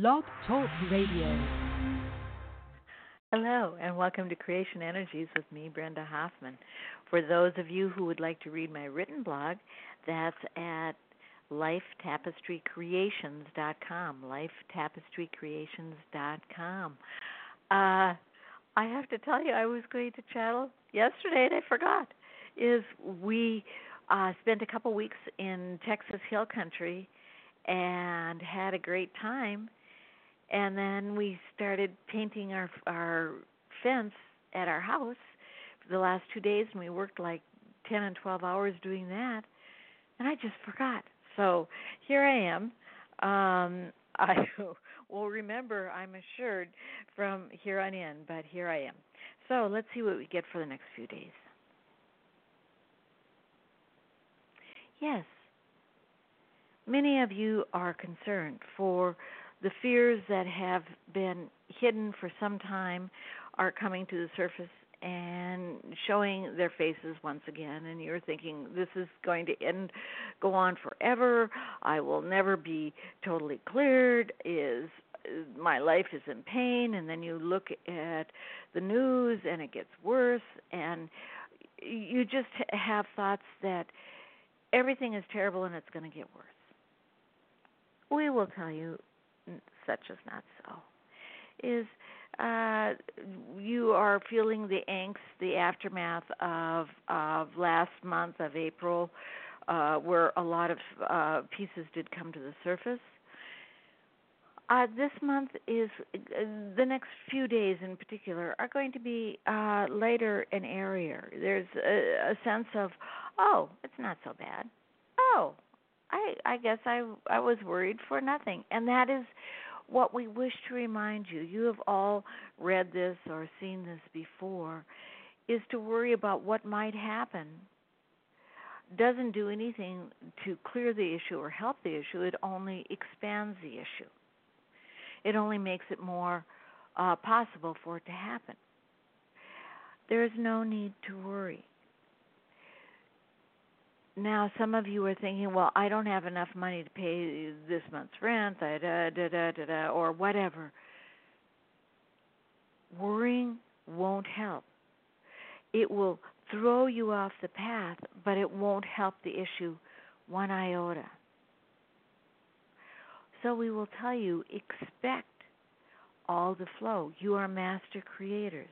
Blog Talk Radio. Hello, and welcome to Creation Energies with me, Brenda Hoffman. For those of you who would like to read my written blog, that's at lifetapestrycreations.com. Lifetapestrycreations.com. Uh, I have to tell you, I was going to channel yesterday and I forgot. Is we uh, spent a couple weeks in Texas Hill Country and had a great time, and then we started painting our our fence at our house for the last two days, and we worked like ten and twelve hours doing that, and I just forgot. So here I am. Um, I will remember, I'm assured, from here on in, but here I am. So let's see what we get for the next few days. Yes, many of you are concerned for the fears that have been hidden for some time are coming to the surface and showing their faces once again. And you're thinking this is going to end go on forever. I will never be totally cleared. Is my life is in pain. And then you look at the news and it gets worse. And you just have thoughts that everything is terrible and it's going to get worse. We will tell you such is not so is uh, you are feeling the angst, the aftermath of of last month of April, uh, where a lot of uh, pieces did come to the surface. Uh, this month is uh, the next few days in particular are going to be uh, lighter and airier. There's a, a sense of, oh, it's not so bad. Oh, I guess I I was worried for nothing, and that is what we wish to remind you, you have all read this or seen this before, is to worry about what might happen. Doesn't do anything to clear the issue or help the issue, it only expands the issue. It only makes it more uh, possible for it to happen. There is no need to worry. Now, some of you are thinking, well, I don't have enough money to pay this month's rent, da, da, da, da, da, or whatever. Worrying won't help. It will throw you off the path, but it won't help the issue one iota. So we will tell you expect all the flow. You are master creators.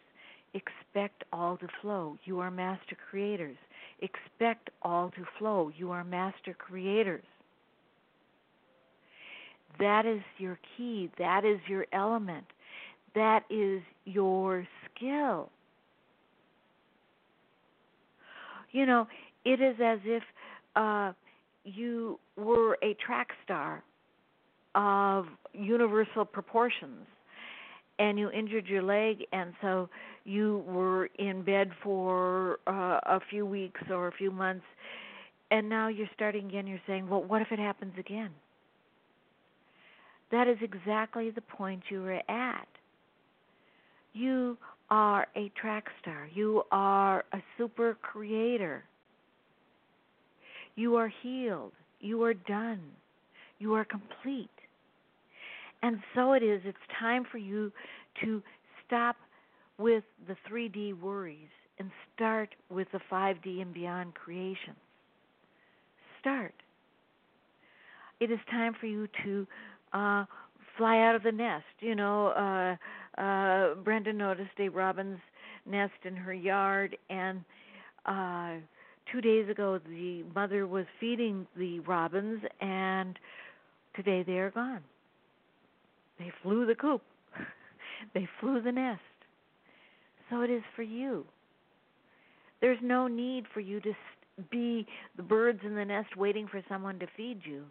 Expect all the flow. You are master creators. Expect all to flow. You are master creators. That is your key. That is your element. That is your skill. You know, it is as if uh, you were a track star of universal proportions and you injured your leg and so you were in bed for uh, a few weeks or a few months and now you're starting again you're saying well what if it happens again? That is exactly the point you were at. You are a track star. You are a super creator. You are healed. You are done. You are complete and so it is it's time for you to stop with the 3D worries and start with the 5D and beyond creations. Start. It is time for you to uh, fly out of the nest. You know, uh, uh, Brenda noticed a robin's nest in her yard, and uh, two days ago the mother was feeding the robins, and today they are gone. They flew the coop. they flew the nest. So it is for you. There's no need for you to be the birds in the nest waiting for someone to feed you.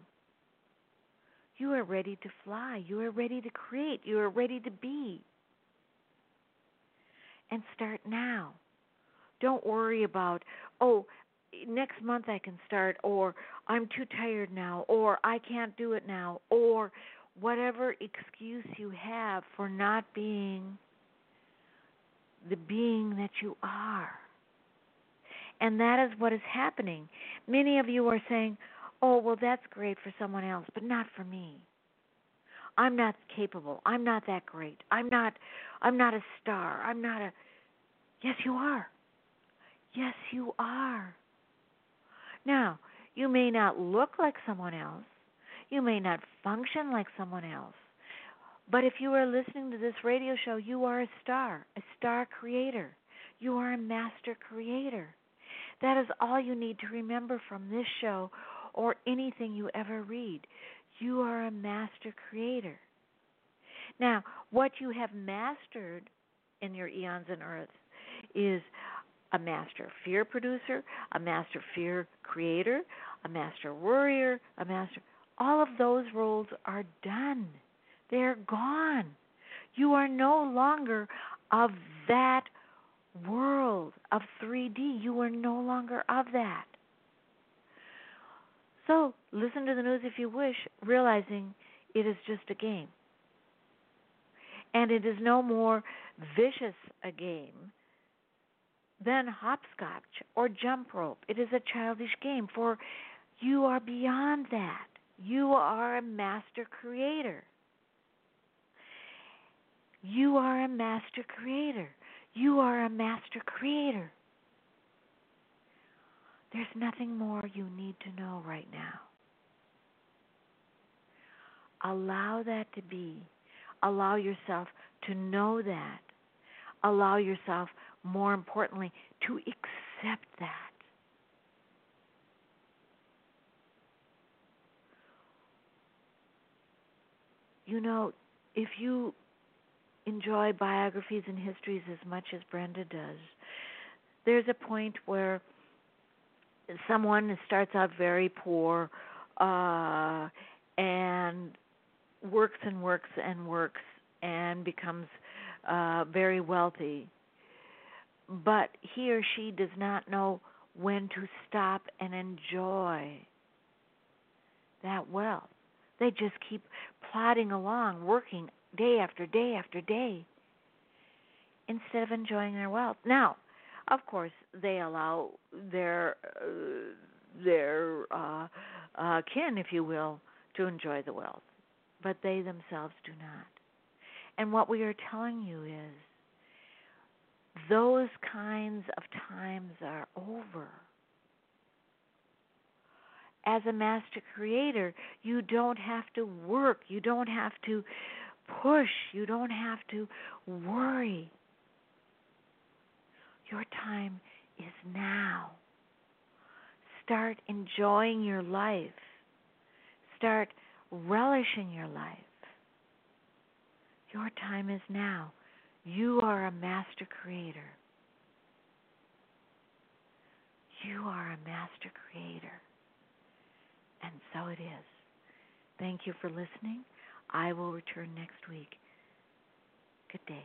You are ready to fly. You are ready to create. You are ready to be. And start now. Don't worry about, oh, next month I can start, or I'm too tired now, or I can't do it now, or whatever excuse you have for not being the being that you are. And that is what is happening. Many of you are saying, oh, well, that's great for someone else, but not for me. I'm not capable. I'm not that great. I'm not I'm not a star. I'm not a Yes, you are. Yes, you are. Now, you may not look like someone else. You may not function like someone else. But if you are listening to this radio show, you are a star, a star creator. You are a master creator. That is all you need to remember from this show or anything you ever read. You are a master creator. Now, what you have mastered in your eons and earth is a master fear producer, a master fear creator, a master worrier, a master. All of those roles are done. They're gone. You are no longer of that world of 3D. You are no longer of that. So listen to the news if you wish, realizing it is just a game. And it is no more vicious a game than hopscotch or jump rope. It is a childish game, for you are beyond that. You are a master creator. You are a master creator. You are a master creator. There's nothing more you need to know right now. Allow that to be. Allow yourself to know that. Allow yourself, more importantly, to accept that. You know, if you enjoy biographies and histories as much as Brenda does, there's a point where someone starts out very poor uh, and works and works and works and becomes uh, very wealthy. But he or she does not know when to stop and enjoy that wealth. They just keep plodding along, working day after day after day, instead of enjoying their wealth. Now, of course, they allow their uh, their uh, uh, kin, if you will, to enjoy the wealth, but they themselves do not. And what we are telling you is those kinds of times are over. As a master creator, you don't have to work, you don't have to push, you don't have to worry. Your time is now. Start enjoying your life. Start relishing your life. Your time is now. You are a master creator. You are a master creator. And so it is. Thank you for listening. I will return next week. Good day.